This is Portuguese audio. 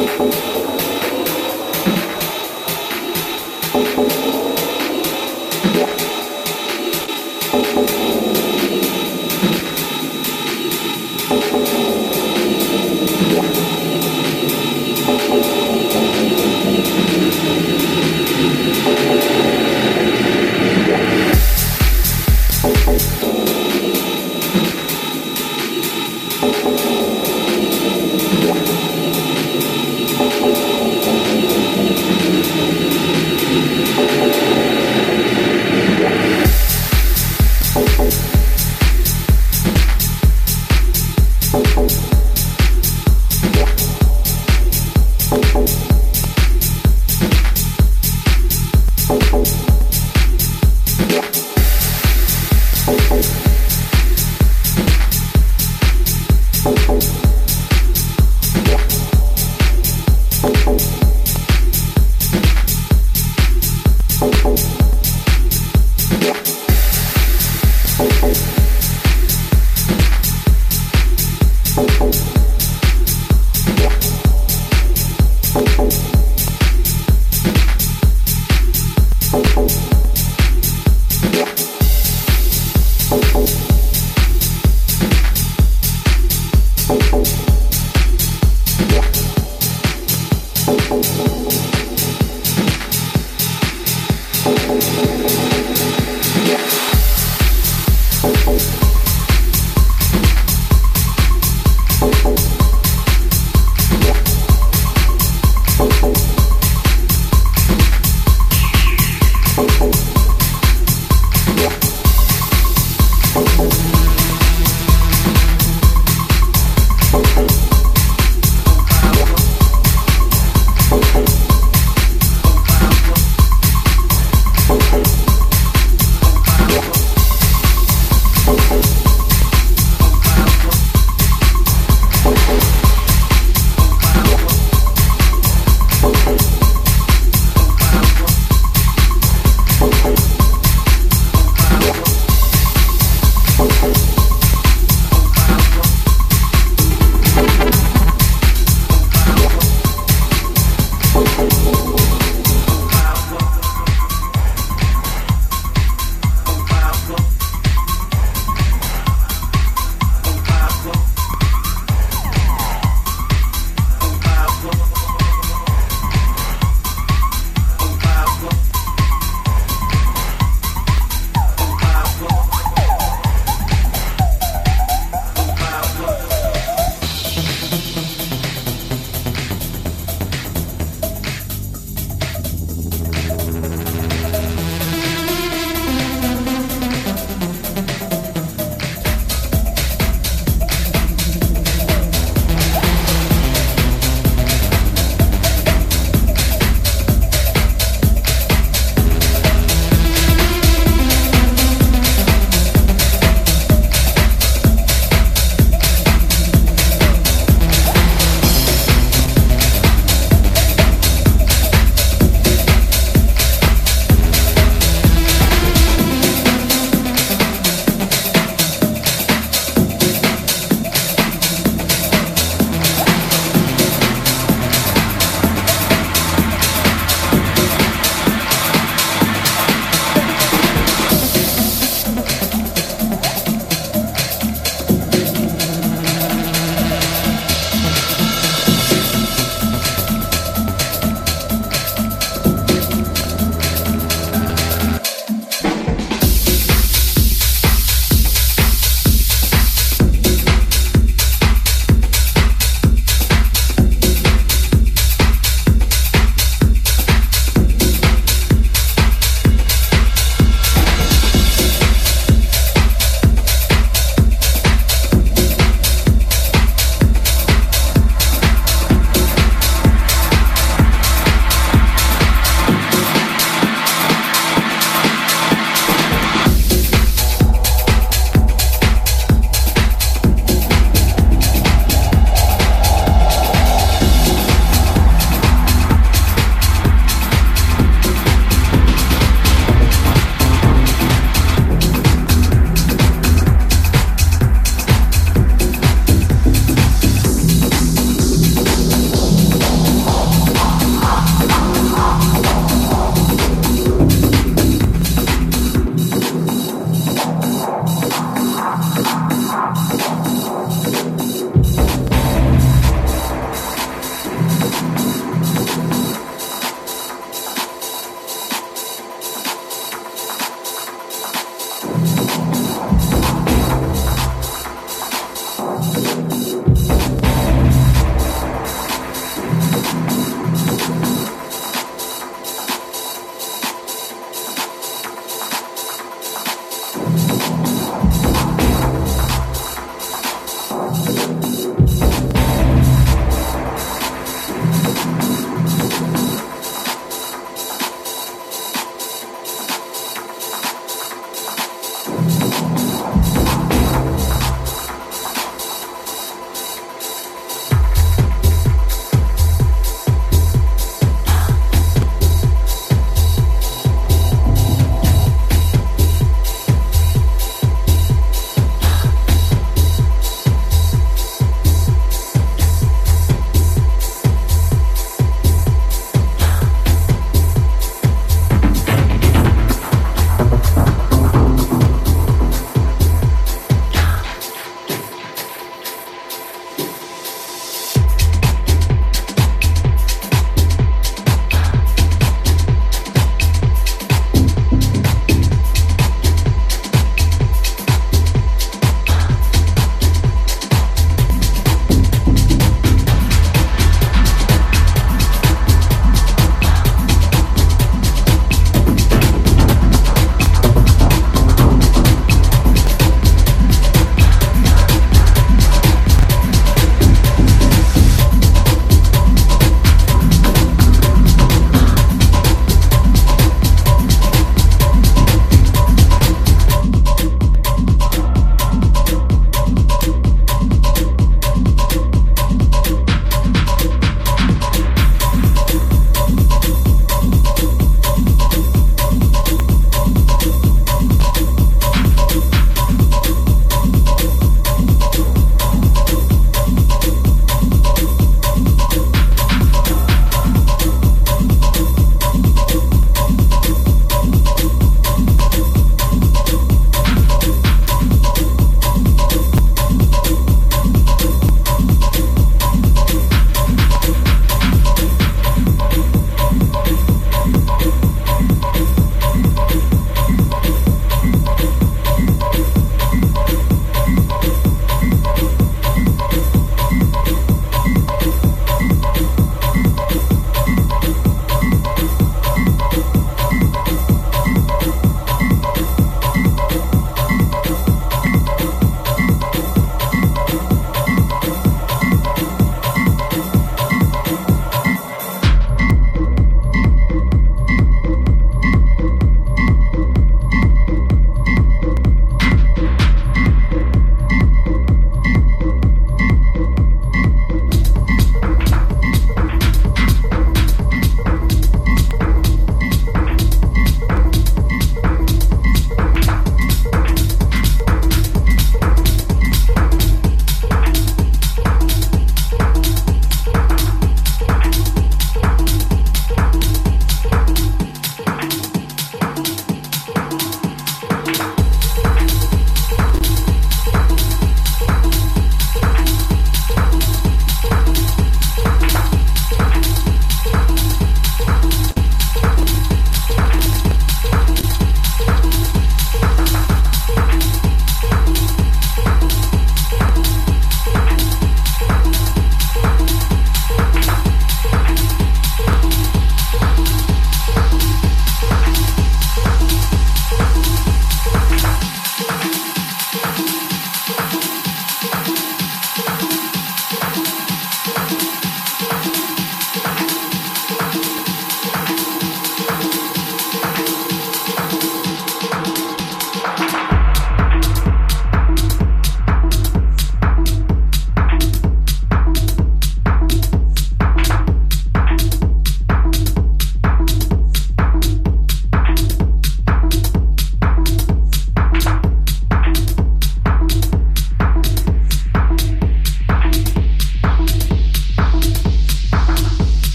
Música Thank